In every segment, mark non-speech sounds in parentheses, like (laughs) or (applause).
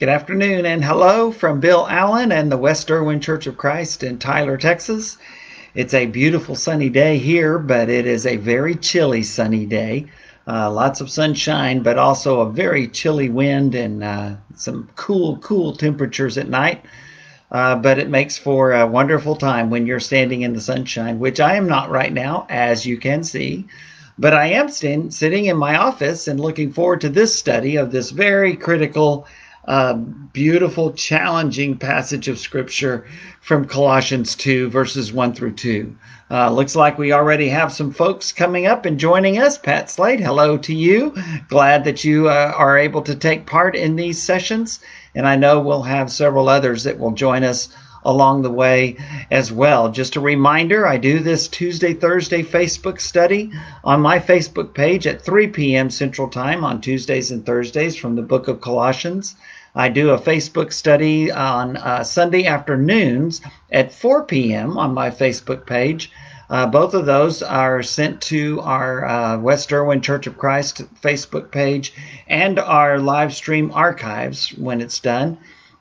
Good afternoon and hello from Bill Allen and the West Erwin Church of Christ in Tyler, Texas. It's a beautiful sunny day here, but it is a very chilly sunny day. Uh, lots of sunshine, but also a very chilly wind and uh, some cool, cool temperatures at night. Uh, but it makes for a wonderful time when you're standing in the sunshine, which I am not right now, as you can see. But I am st- sitting in my office and looking forward to this study of this very critical uh, beautiful, challenging passage of scripture from Colossians 2, verses 1 through 2. Uh, looks like we already have some folks coming up and joining us. Pat Slade, hello to you. Glad that you uh, are able to take part in these sessions. And I know we'll have several others that will join us along the way as well. Just a reminder I do this Tuesday, Thursday Facebook study on my Facebook page at 3 p.m. Central Time on Tuesdays and Thursdays from the book of Colossians. I do a Facebook study on uh, Sunday afternoons at 4 p.m. on my Facebook page. Uh, both of those are sent to our uh, West Erwin Church of Christ Facebook page and our live stream archives when it's done.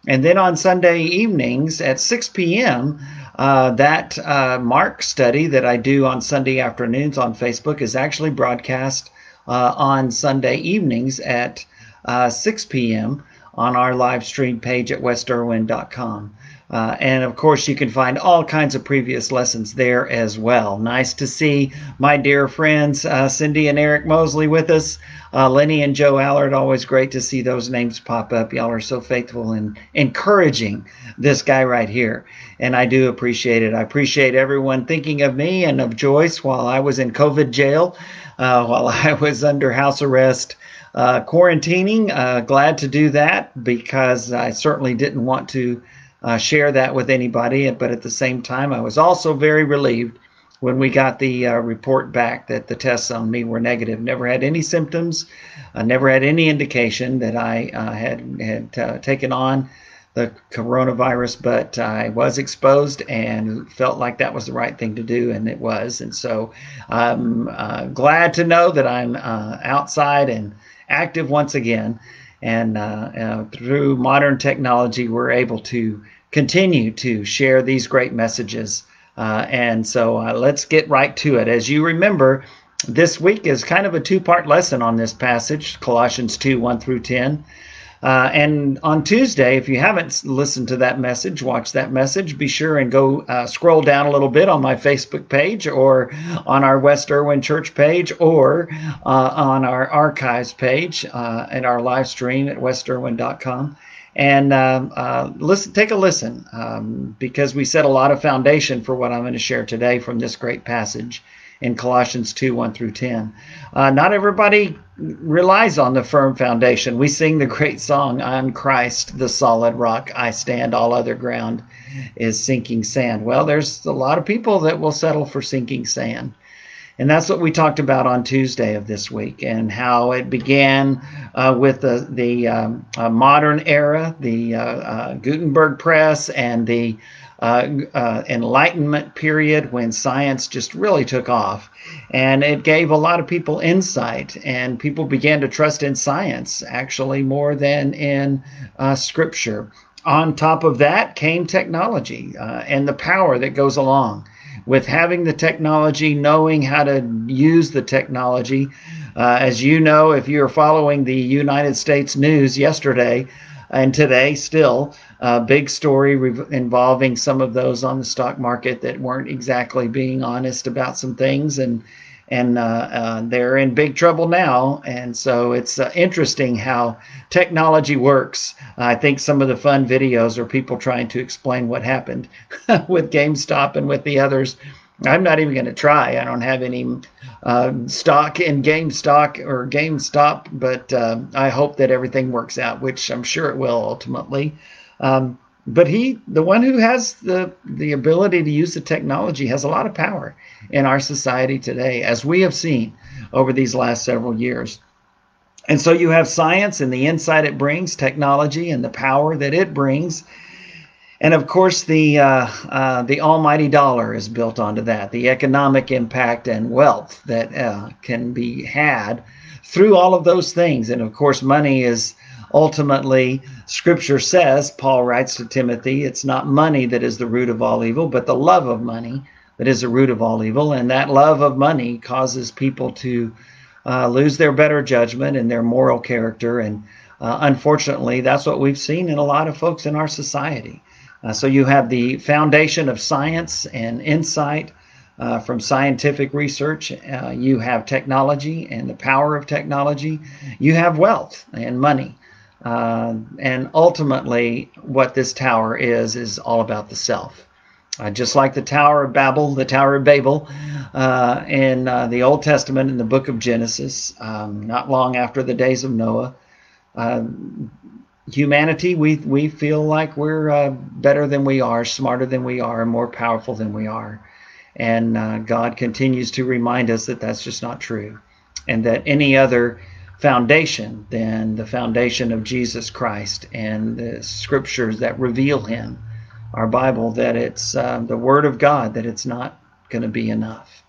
And then on Sunday evenings at 6 p.m., uh, that uh, Mark study that I do on Sunday afternoons on Facebook is actually broadcast uh, on Sunday evenings at uh, 6 p.m. on our live stream page at westerwin.com. Uh, and of course, you can find all kinds of previous lessons there as well. Nice to see my dear friends uh, Cindy and Eric Mosley with us. Uh, Lenny and Joe Allard, always great to see those names pop up. Y'all are so faithful and encouraging this guy right here. And I do appreciate it. I appreciate everyone thinking of me and of Joyce while I was in COVID jail, uh, while (laughs) I was under house arrest. Uh, quarantining, uh, glad to do that because I certainly didn't want to uh, share that with anybody. But at the same time, I was also very relieved when we got the uh, report back that the tests on me were negative. Never had any symptoms. I never had any indication that I uh, had had uh, taken on the coronavirus, but I was exposed and felt like that was the right thing to do, and it was. And so I'm uh, glad to know that I'm uh, outside and active once again. And uh, uh, through modern technology, we're able to continue to share these great messages. Uh, and so uh, let's get right to it. As you remember, this week is kind of a two part lesson on this passage, Colossians 2 1 through 10. Uh, and on Tuesday, if you haven't listened to that message, watch that message, be sure and go uh, scroll down a little bit on my Facebook page or on our West Erwin Church page or uh, on our archives page uh, and our live stream at westerwin.com. And um, uh, listen, take a listen um, because we set a lot of foundation for what I'm going to share today from this great passage in Colossians 2 1 through 10. Uh, not everybody relies on the firm foundation. We sing the great song, On Christ, the solid rock, I stand, all other ground is sinking sand. Well, there's a lot of people that will settle for sinking sand. And that's what we talked about on Tuesday of this week, and how it began uh, with the, the um, uh, modern era, the uh, uh Gutenberg press, and the uh, uh, Enlightenment period when science just really took off. And it gave a lot of people insight, and people began to trust in science actually more than in uh, scripture. On top of that came technology uh, and the power that goes along with having the technology, knowing how to use the technology. Uh, as you know, if you're following the United States news yesterday and today, still, a big story re- involving some of those on the stock market that weren't exactly being honest about some things and and uh, uh, they're in big trouble now. And so it's uh, interesting how technology works. I think some of the fun videos are people trying to explain what happened (laughs) with GameStop and with the others. I'm not even going to try. I don't have any uh, stock in GameStop or GameStop, but uh, I hope that everything works out, which I'm sure it will ultimately. Um, but he, the one who has the the ability to use the technology, has a lot of power in our society today, as we have seen over these last several years. And so you have science and the insight it brings, technology and the power that it brings, and of course the uh, uh, the almighty dollar is built onto that. The economic impact and wealth that uh, can be had through all of those things, and of course money is ultimately, Scripture says, Paul writes to Timothy, it's not money that is the root of all evil, but the love of money that is the root of all evil. And that love of money causes people to uh, lose their better judgment and their moral character. And uh, unfortunately, that's what we've seen in a lot of folks in our society. Uh, so you have the foundation of science and insight uh, from scientific research. Uh, you have technology and the power of technology. You have wealth and money. Uh, and ultimately, what this tower is, is all about the self. Uh, just like the Tower of Babel, the Tower of Babel uh, in uh, the Old Testament in the book of Genesis, um, not long after the days of Noah. Humanity, we, we feel like we're better than we are, smarter than we are, more powerful than we are. And uh, God continues to remind us that that's just not true. And that any other foundation than the foundation of Jesus Christ and the scriptures that reveal him, our Bible, that it's uh, the Word of God, that it's not going to be enough.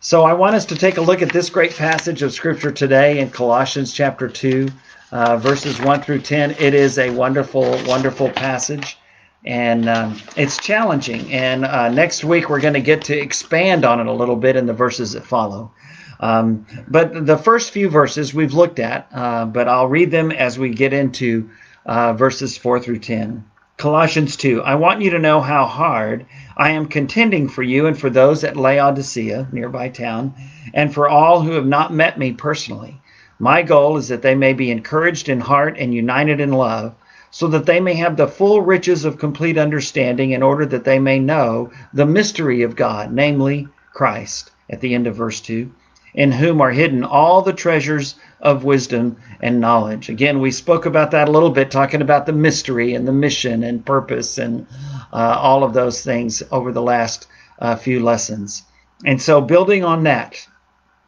So I want us to take a look at this great passage of Scripture today in Colossians chapter 2, uh, verses 1 through 10. It is a wonderful, wonderful passage and um, it's challenging. And uh, next week we're going to get to expand on it a little bit in the verses that follow. Um, but the first few verses we've looked at, uh, but I'll read them as we get into uh, verses 4 through 10. Colossians 2 I want you to know how hard I am contending for you and for those at Laodicea, nearby town, and for all who have not met me personally. My goal is that they may be encouraged in heart and united in love so that they may have the full riches of complete understanding, in order that they may know the mystery of God, namely Christ, at the end of verse 2, in whom are hidden all the treasures of wisdom and knowledge. Again, we spoke about that a little bit, talking about the mystery and the mission and purpose and uh, all of those things over the last uh, few lessons. And so, building on that,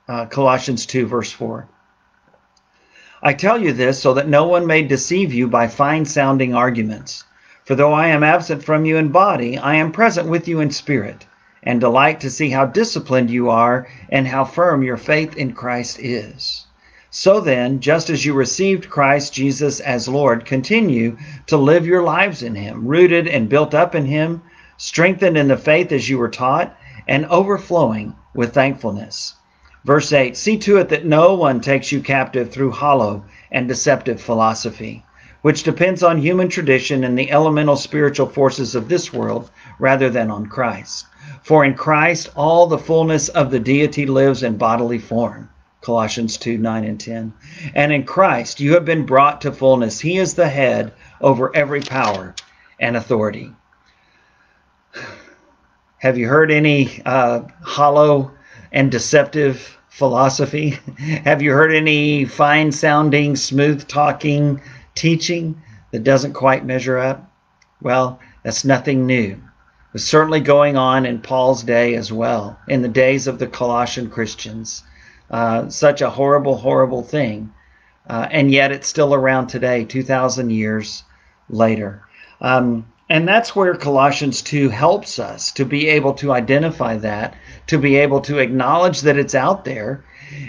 uh, Colossians 2, verse 4. I tell you this so that no one may deceive you by fine sounding arguments. For though I am absent from you in body, I am present with you in spirit, and delight to see how disciplined you are and how firm your faith in Christ is. So then, just as you received Christ Jesus as Lord, continue to live your lives in Him, rooted and built up in Him, strengthened in the faith as you were taught, and overflowing with thankfulness. Verse 8 See to it that no one takes you captive through hollow and deceptive philosophy, which depends on human tradition and the elemental spiritual forces of this world rather than on Christ. For in Christ all the fullness of the deity lives in bodily form. Colossians 2 9 and 10. And in Christ you have been brought to fullness. He is the head over every power and authority. (sighs) Have you heard any uh, hollow and deceptive philosophy? (laughs) Have you heard any fine sounding, smooth talking teaching that doesn't quite measure up? Well, that's nothing new. It was certainly going on in Paul's day as well, in the days of the Colossian Christians. Uh, such a horrible, horrible thing. Uh, and yet it's still around today, 2,000 years later. Um, and that's where Colossians 2 helps us to be able to identify that, to be able to acknowledge that it's out there,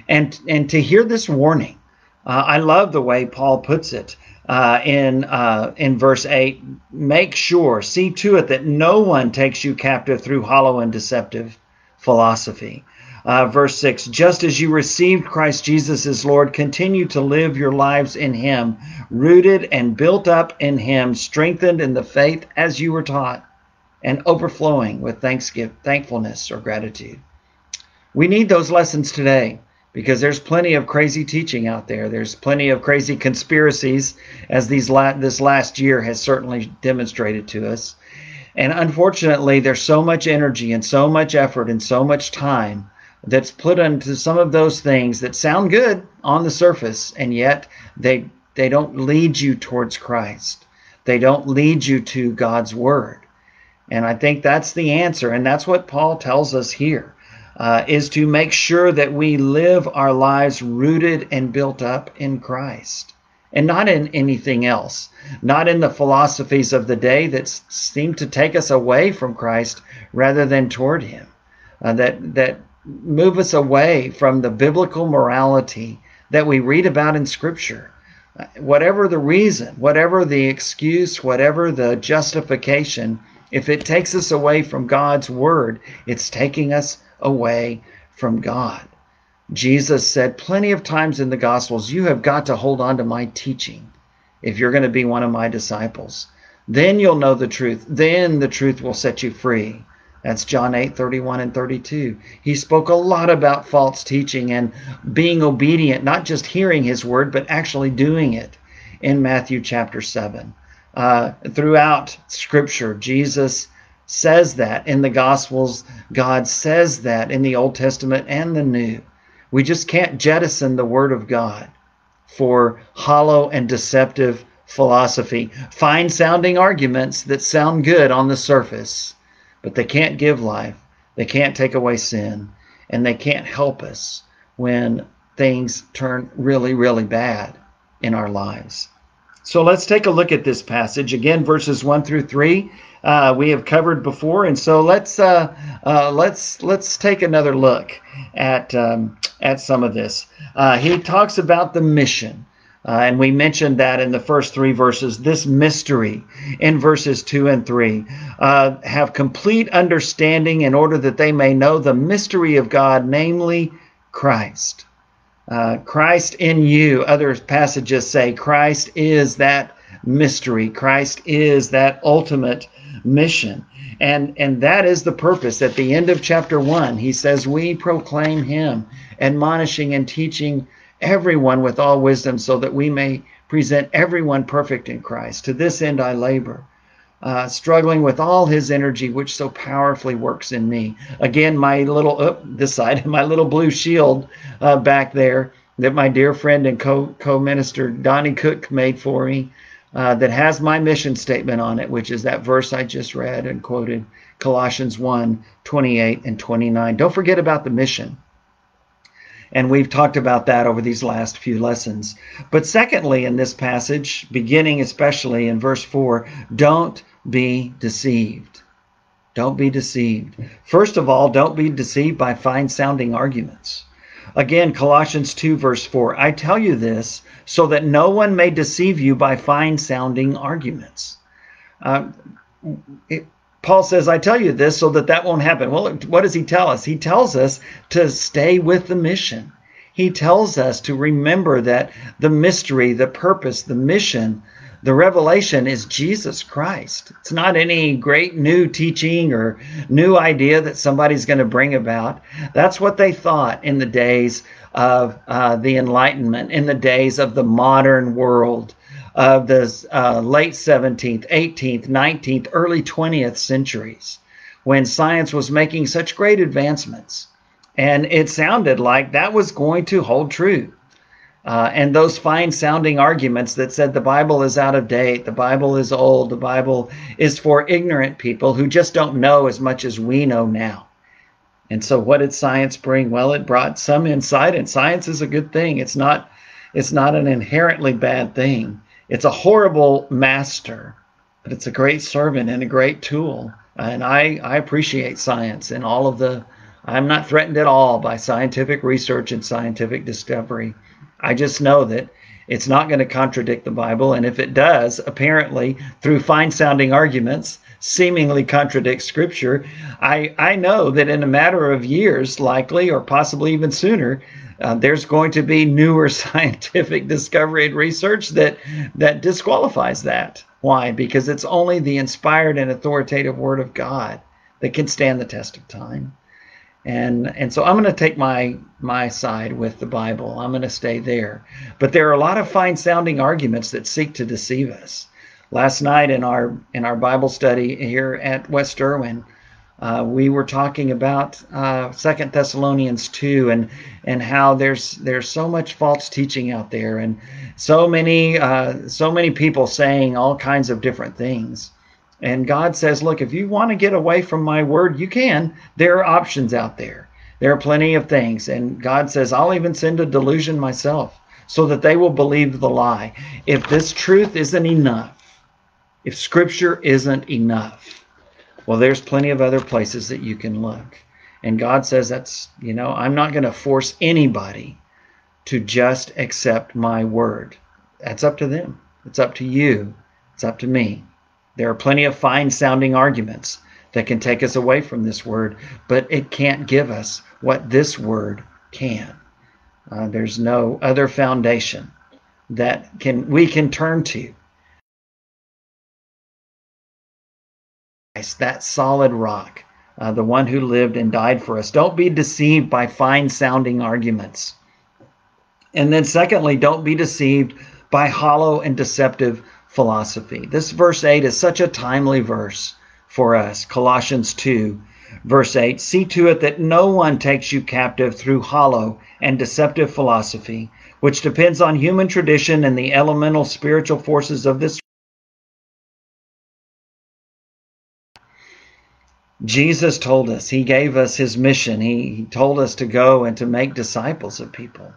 and, and to hear this warning. Uh, I love the way Paul puts it uh, in, uh, in verse 8 make sure, see to it that no one takes you captive through hollow and deceptive philosophy. Uh, verse 6 Just as you received Christ Jesus as Lord, continue to live your lives in Him, rooted and built up in Him, strengthened in the faith as you were taught, and overflowing with thanksgiving, thankfulness or gratitude. We need those lessons today because there's plenty of crazy teaching out there. There's plenty of crazy conspiracies, as these la- this last year has certainly demonstrated to us. And unfortunately, there's so much energy and so much effort and so much time that's put into some of those things that sound good on the surface and yet they they don't lead you towards Christ. They don't lead you to God's word. And I think that's the answer and that's what Paul tells us here. Uh, is to make sure that we live our lives rooted and built up in Christ and not in anything else, not in the philosophies of the day that seem to take us away from Christ rather than toward Him, uh, that that move us away from the biblical morality that we read about in Scripture. whatever the reason, whatever the excuse, whatever the justification, if it takes us away from God's word, it's taking us away from God. Jesus said plenty of times in the Gospels, You have got to hold on to my teaching if you're going to be one of my disciples. Then you'll know the truth. Then the truth will set you free. That's John 8, 31 and 32. He spoke a lot about false teaching and being obedient, not just hearing his word, but actually doing it in Matthew chapter 7. Uh, throughout Scripture, Jesus says that. In the Gospels, God says that in the Old Testament and the New. We just can't jettison the Word of God for hollow and deceptive philosophy, fine sounding arguments that sound good on the surface but they can't give life. They can't take away sin. And they can't help us when things turn really, really bad in our lives. So let's take a look at this passage again, verses one through three. Uh, we have covered before, and so let's uh, uh, let's let's take another look at um, at some of this. Uh, he talks about the mission. Uh, and we mentioned that in the first three verses, this mystery in verses two and three. Uh, have complete understanding in order that they may know the mystery of God, namely Christ. Uh, Christ in you. Other passages say Christ is that mystery. Christ is that ultimate mission. And, and that is the purpose. At the end of chapter 1, he says, We proclaim him, admonishing and teaching everyone with all wisdom, so that we may present everyone perfect in Christ. To this end I labor, uh, struggling with all his energy, which so powerfully works in me. Again, my little, oh, this side, (laughs) my little blue shield uh, back there that my dear friend and co co minister Donnie Cook made for me. Uh, that has my mission statement on it, which is that verse I just read and quoted, Colossians 1 28 and 29. Don't forget about the mission. And we've talked about that over these last few lessons. But secondly, in this passage, beginning especially in verse 4, don't be deceived. Don't be deceived. First of all, don't be deceived by fine sounding arguments. Again, Colossians 2, verse 4 I tell you this so that no one may deceive you by fine sounding arguments. Uh, it, Paul says, I tell you this so that that won't happen. Well, what does he tell us? He tells us to stay with the mission. He tells us to remember that the mystery, the purpose, the mission, the revelation is Jesus Christ. It's not any great new teaching or new idea that somebody's going to bring about. That's what they thought in the days of uh, the Enlightenment, in the days of the modern world of the uh, late 17th, 18th, 19th, early 20th centuries when science was making such great advancements. And it sounded like that was going to hold true. Uh, and those fine sounding arguments that said the Bible is out of date, the Bible is old, the Bible is for ignorant people who just don't know as much as we know now. And so what did science bring? Well, it brought some insight and science is a good thing. It's not it's not an inherently bad thing. It's a horrible master, but it's a great servant and a great tool. And I, I appreciate science and all of the, I'm not threatened at all by scientific research and scientific discovery. I just know that it's not going to contradict the Bible. And if it does, apparently through fine sounding arguments, seemingly contradict Scripture, I, I know that in a matter of years, likely or possibly even sooner, uh, there's going to be newer (laughs) scientific discovery and research that that disqualifies that. Why? Because it's only the inspired and authoritative Word of God that can stand the test of time. And and so I'm going to take my my side with the Bible. I'm going to stay there. But there are a lot of fine sounding arguments that seek to deceive us. Last night in our in our Bible study here at West Erwin, uh, we were talking about uh, Second Thessalonians two and and how there's there's so much false teaching out there and so many uh, so many people saying all kinds of different things. And God says, look, if you want to get away from my word, you can. There are options out there. There are plenty of things. And God says, I'll even send a delusion myself so that they will believe the lie. If this truth isn't enough, if scripture isn't enough, well, there's plenty of other places that you can look. And God says that's, you know, I'm not going to force anybody to just accept my word. that's up to them. It's up to you. It's up to me. There are plenty of fine sounding arguments that can take us away from this word, but it can't give us what this word can. Uh, there's no other foundation that can we can turn to. That solid rock, uh, the one who lived and died for us. Don't be deceived by fine sounding arguments. And then, secondly, don't be deceived by hollow and deceptive philosophy. This verse 8 is such a timely verse for us. Colossians 2, verse 8 See to it that no one takes you captive through hollow and deceptive philosophy, which depends on human tradition and the elemental spiritual forces of this. Jesus told us, He gave us His mission. He, he told us to go and to make disciples of people.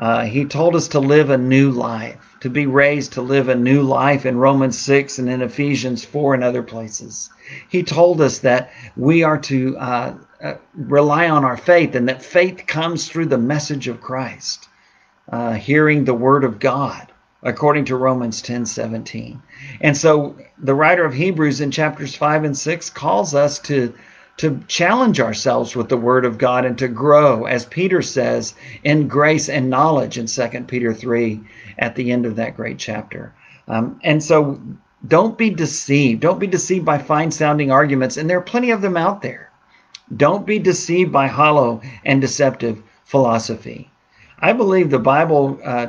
Uh, he told us to live a new life, to be raised to live a new life in Romans 6 and in Ephesians 4 and other places. He told us that we are to uh, uh, rely on our faith and that faith comes through the message of Christ, uh, hearing the word of God, according to Romans 10 17. And so the writer of Hebrews in chapters 5 and 6 calls us to to challenge ourselves with the word of God and to grow, as Peter says, in grace and knowledge in 2 Peter 3 at the end of that great chapter. Um, and so don't be deceived. Don't be deceived by fine sounding arguments, and there are plenty of them out there. Don't be deceived by hollow and deceptive philosophy. I believe the Bible uh,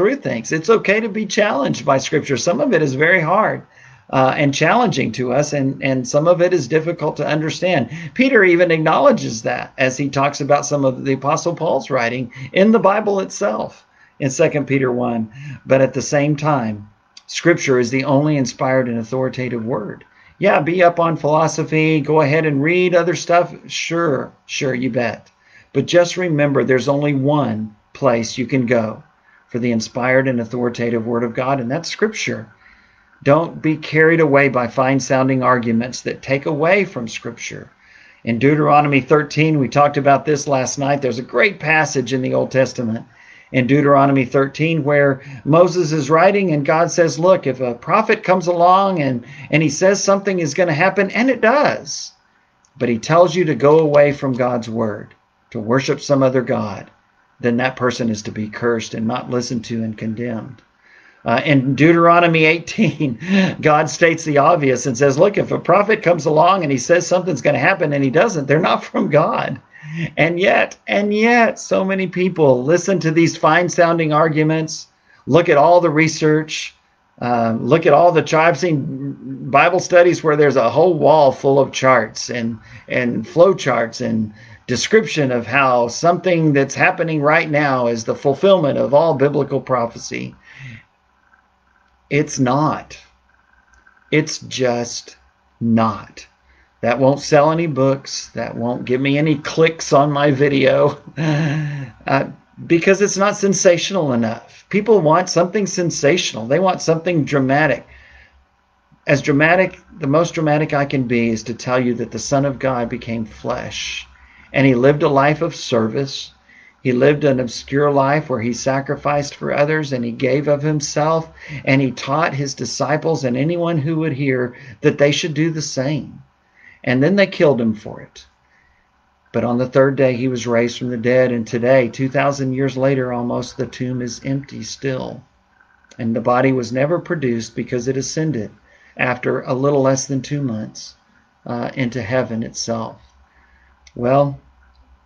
through things. It's okay to be challenged by Scripture. Some of it is very hard. Uh, and challenging to us, and, and some of it is difficult to understand. Peter even acknowledges that as he talks about some of the Apostle Paul's writing in the Bible itself in 2 Peter 1. But at the same time, Scripture is the only inspired and authoritative word. Yeah, be up on philosophy, go ahead and read other stuff. Sure, sure, you bet. But just remember there's only one place you can go for the inspired and authoritative Word of God, and that's Scripture. Don't be carried away by fine sounding arguments that take away from Scripture. In Deuteronomy 13, we talked about this last night. There's a great passage in the Old Testament in Deuteronomy 13 where Moses is writing and God says, Look, if a prophet comes along and, and he says something is going to happen, and it does, but he tells you to go away from God's word, to worship some other God then that person is to be cursed and not listened to and condemned. Uh, in Deuteronomy 18, (laughs) God states the obvious and says, Look, if a prophet comes along and he says something's going to happen and he doesn't, they're not from God. And yet, and yet, so many people listen to these fine sounding arguments, look at all the research, uh, look at all the I've seen Bible studies where there's a whole wall full of charts and and flow charts and description of how something that's happening right now is the fulfillment of all biblical prophecy. It's not. It's just not. That won't sell any books. That won't give me any clicks on my video (laughs) uh, because it's not sensational enough. People want something sensational, they want something dramatic. As dramatic, the most dramatic I can be is to tell you that the Son of God became flesh and he lived a life of service. He lived an obscure life where he sacrificed for others and he gave of himself and he taught his disciples and anyone who would hear that they should do the same. And then they killed him for it. But on the third day he was raised from the dead, and today, 2,000 years later almost, the tomb is empty still. And the body was never produced because it ascended after a little less than two months uh, into heaven itself. Well,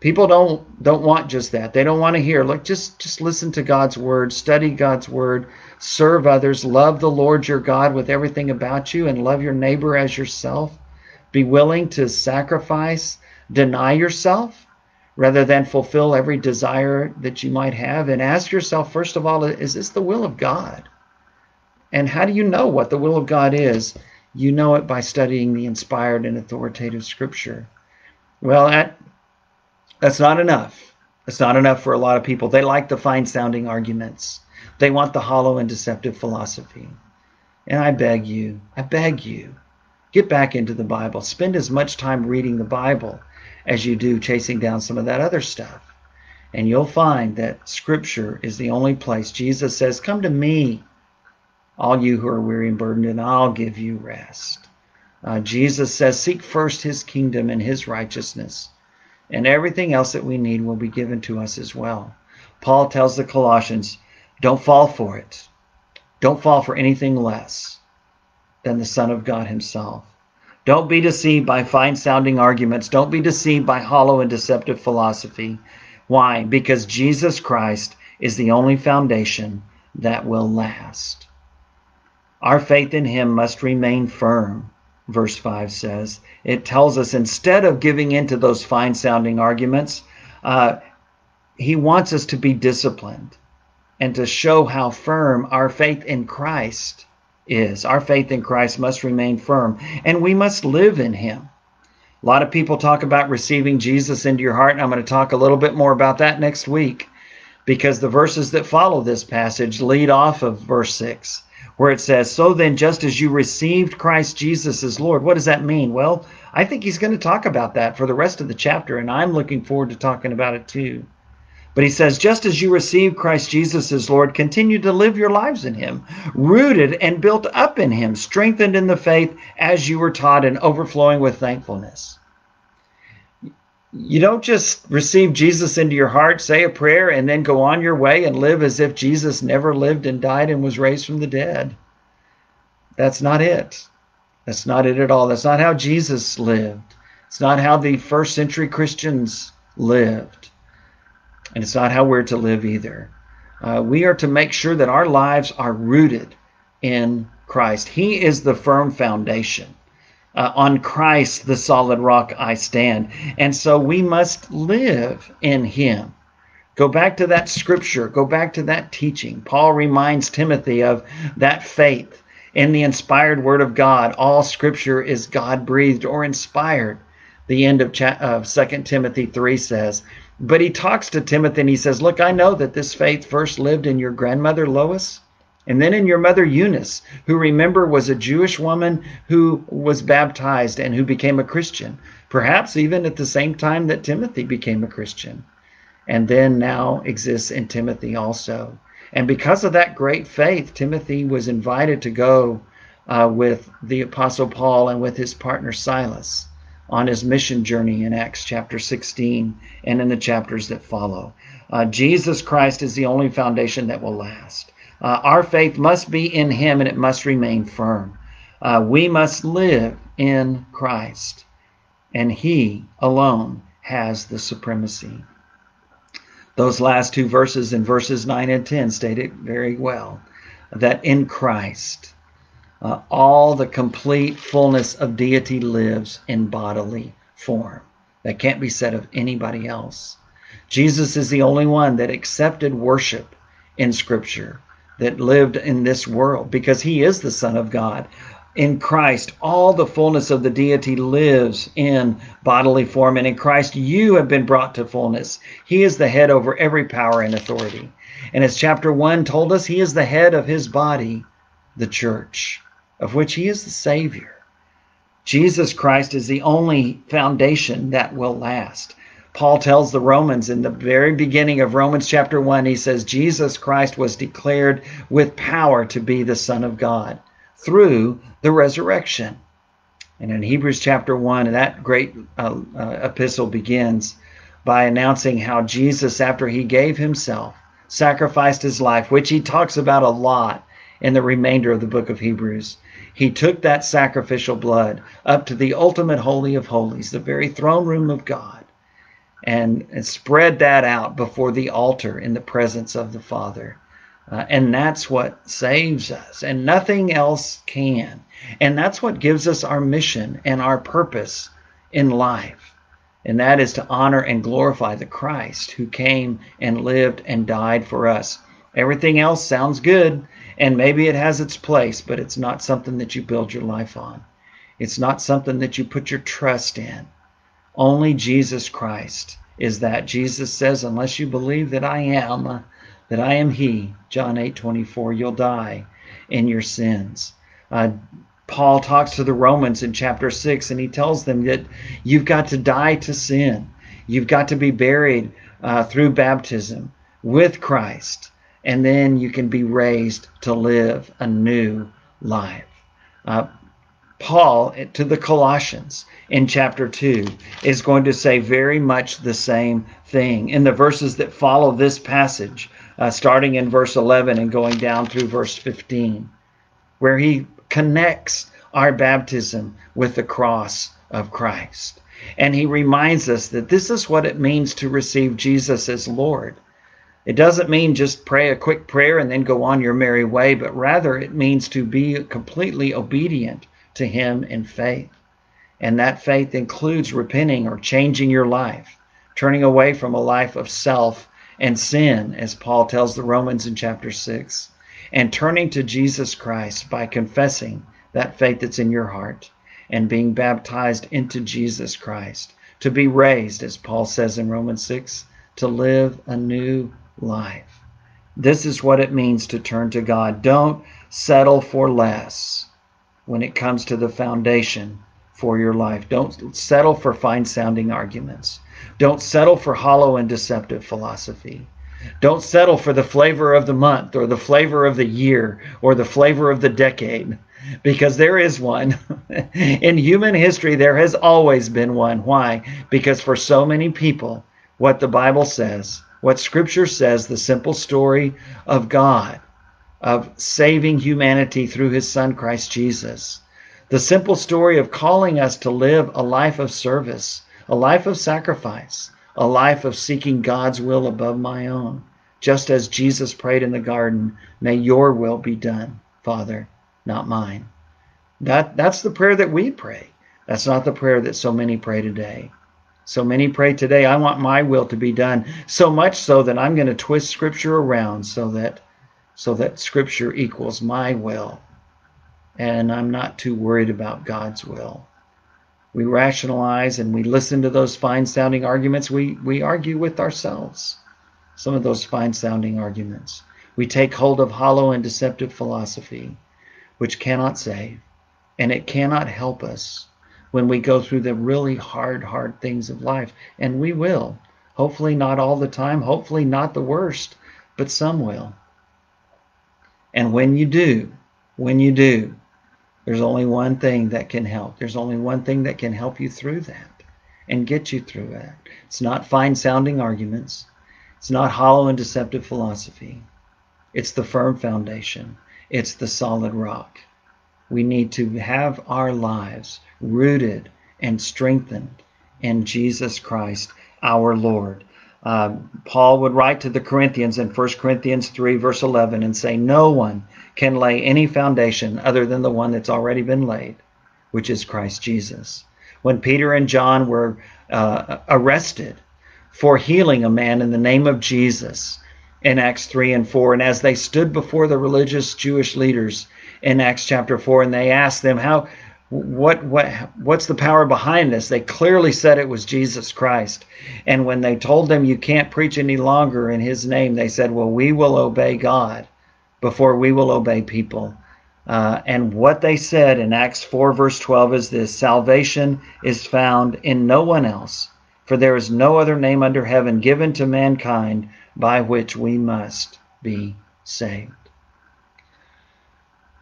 people don't don't want just that. They don't want to hear. Look, just just listen to God's word, study God's word, serve others, love the Lord your God with everything about you, and love your neighbor as yourself. Be willing to sacrifice, deny yourself, rather than fulfill every desire that you might have. And ask yourself, first of all, is this the will of God? And how do you know what the will of God is? You know it by studying the inspired and authoritative scripture. Well, that that's not enough. That's not enough for a lot of people. They like the fine sounding arguments. They want the hollow and deceptive philosophy. And I beg you, I beg you, get back into the Bible. Spend as much time reading the Bible as you do chasing down some of that other stuff. And you'll find that Scripture is the only place Jesus says, Come to me, all you who are weary and burdened, and I'll give you rest. Uh, Jesus says, Seek first his kingdom and his righteousness, and everything else that we need will be given to us as well. Paul tells the Colossians, Don't fall for it. Don't fall for anything less than the Son of God himself. Don't be deceived by fine sounding arguments. Don't be deceived by hollow and deceptive philosophy. Why? Because Jesus Christ is the only foundation that will last. Our faith in him must remain firm, verse 5 says. It tells us instead of giving into those fine sounding arguments, uh, he wants us to be disciplined and to show how firm our faith in Christ is. Our faith in Christ must remain firm, and we must live in him. A lot of people talk about receiving Jesus into your heart, and I'm going to talk a little bit more about that next week because the verses that follow this passage lead off of verse 6, where it says, So then, just as you received Christ Jesus as Lord, what does that mean? Well, I think he's going to talk about that for the rest of the chapter, and I'm looking forward to talking about it too. But he says, just as you received Christ Jesus as Lord, continue to live your lives in him, rooted and built up in him, strengthened in the faith as you were taught, and overflowing with thankfulness. You don't just receive Jesus into your heart, say a prayer, and then go on your way and live as if Jesus never lived and died and was raised from the dead. That's not it. That's not it at all. That's not how Jesus lived. It's not how the first century Christians lived. And it's not how we're to live either. Uh, we are to make sure that our lives are rooted in Christ. He is the firm foundation. Uh, on Christ, the solid rock, I stand. And so we must live in Him. Go back to that scripture, go back to that teaching. Paul reminds Timothy of that faith in the inspired word of God. All scripture is God breathed or inspired. The end of, cha- of 2 Timothy 3 says, but he talks to Timothy and he says, Look, I know that this faith first lived in your grandmother Lois and then in your mother Eunice, who remember was a Jewish woman who was baptized and who became a Christian, perhaps even at the same time that Timothy became a Christian, and then now exists in Timothy also. And because of that great faith, Timothy was invited to go uh, with the Apostle Paul and with his partner Silas on his mission journey in Acts chapter 16 and in the chapters that follow. Uh, Jesus Christ is the only foundation that will last. Uh, our faith must be in him and it must remain firm. Uh, we must live in Christ, and he alone has the supremacy. Those last two verses in verses 9 and 10 state it very well that in Christ, uh, all the complete fullness of deity lives in bodily form. That can't be said of anybody else. Jesus is the only one that accepted worship in Scripture, that lived in this world, because he is the Son of God. In Christ, all the fullness of the deity lives in bodily form, and in Christ, you have been brought to fullness. He is the head over every power and authority. And as chapter 1 told us, he is the head of his body, the church of which he is the Savior. Jesus Christ is the only foundation that will last. Paul tells the Romans in the very beginning of Romans chapter 1, he says, Jesus Christ was declared with power to be the Son of God through the resurrection. And in Hebrews chapter 1, that great uh, uh, epistle begins by announcing how Jesus, after he gave himself, sacrificed his life, which he talks about a lot in the remainder of the book of Hebrews. He took that sacrificial blood up to the ultimate Holy of Holies, the very throne room of God, and, and spread that out before the altar in the presence of the Father. Uh, and that's what saves us, and nothing else can. And that's what gives us our mission and our purpose in life. And that is to honor and glorify the Christ who came and lived and died for us. Everything else sounds good, and maybe it has its place, but it's not something that you build your life on. It's not something that you put your trust in. Only Jesus Christ is that. Jesus says, unless you believe that I am, that I am He, John 8 24, you'll die in your sins. Uh, Paul talks to the Romans in chapter 6 and he tells them that you've got to die to sin. You've got to be buried uh, through baptism with Christ, and then you can be raised to live a new life. Uh, Paul to the Colossians in chapter 2 is going to say very much the same thing. In the verses that follow this passage, uh, starting in verse 11 and going down through verse 15, where he connects our baptism with the cross of Christ. And he reminds us that this is what it means to receive Jesus as Lord. It doesn't mean just pray a quick prayer and then go on your merry way, but rather it means to be completely obedient to Him in faith. And that faith includes repenting or changing your life, turning away from a life of self and sin, as Paul tells the Romans in chapter 6, and turning to Jesus Christ by confessing that faith that's in your heart and being baptized into Jesus Christ, to be raised, as Paul says in Romans 6, to live a new life. This is what it means to turn to God. Don't settle for less when it comes to the foundation for your life. Don't settle for fine sounding arguments. Don't settle for hollow and deceptive philosophy. Don't settle for the flavor of the month or the flavor of the year or the flavor of the decade because there is one. (laughs) In human history, there has always been one. Why? Because for so many people, what the Bible says, what Scripture says, the simple story of God of saving humanity through his son Christ Jesus. The simple story of calling us to live a life of service, a life of sacrifice, a life of seeking God's will above my own. Just as Jesus prayed in the garden, may your will be done, Father, not mine. That, that's the prayer that we pray. That's not the prayer that so many pray today. So many pray today, I want my will to be done, so much so that I'm going to twist Scripture around so that so that Scripture equals my will, and I'm not too worried about God's will. We rationalize and we listen to those fine sounding arguments. We, we argue with ourselves, some of those fine sounding arguments. We take hold of hollow and deceptive philosophy, which cannot save, and it cannot help us when we go through the really hard, hard things of life. And we will. Hopefully, not all the time, hopefully, not the worst, but some will. And when you do, when you do, there's only one thing that can help. There's only one thing that can help you through that and get you through that. It's not fine sounding arguments, it's not hollow and deceptive philosophy. It's the firm foundation, it's the solid rock. We need to have our lives rooted and strengthened in Jesus Christ, our Lord. Uh, Paul would write to the Corinthians in 1 Corinthians 3, verse 11, and say, No one can lay any foundation other than the one that's already been laid, which is Christ Jesus. When Peter and John were uh, arrested for healing a man in the name of Jesus in Acts 3 and 4, and as they stood before the religious Jewish leaders in Acts chapter 4, and they asked them, How what what what's the power behind this? They clearly said it was jesus christ. And when they told them you can't preach any longer in his name they said well we will obey god before we will obey people. Uh, and what they said in acts 4 verse 12 is this salvation is found in no one else for there is no other name under heaven given to mankind by which we must be saved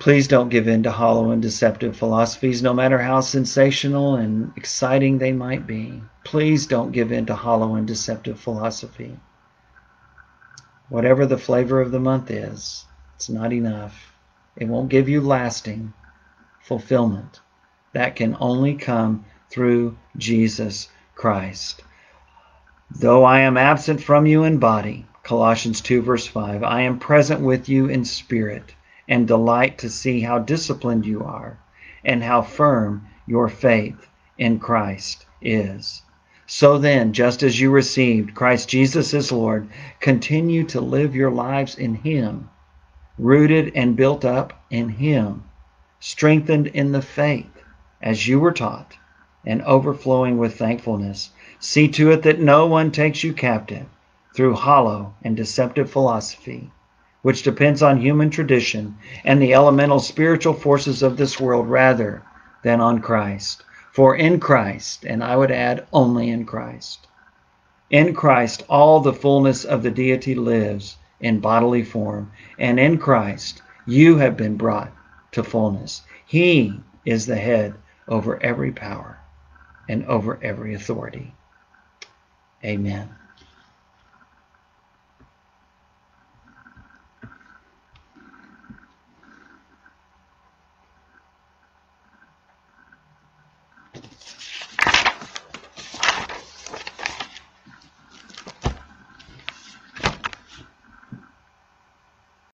Please don't give in to hollow and deceptive philosophies, no matter how sensational and exciting they might be. Please don't give in to hollow and deceptive philosophy. Whatever the flavor of the month is, it's not enough. It won't give you lasting fulfillment. That can only come through Jesus Christ. Though I am absent from you in body, Colossians 2, verse 5, I am present with you in spirit and delight to see how disciplined you are and how firm your faith in Christ is. So then, just as you received Christ Jesus as Lord, continue to live your lives in Him, rooted and built up in Him, strengthened in the faith as you were taught, and overflowing with thankfulness. See to it that no one takes you captive through hollow and deceptive philosophy which depends on human tradition and the elemental spiritual forces of this world rather than on Christ. For in Christ, and I would add only in Christ, in Christ all the fullness of the deity lives in bodily form, and in Christ you have been brought to fullness. He is the head over every power and over every authority. Amen.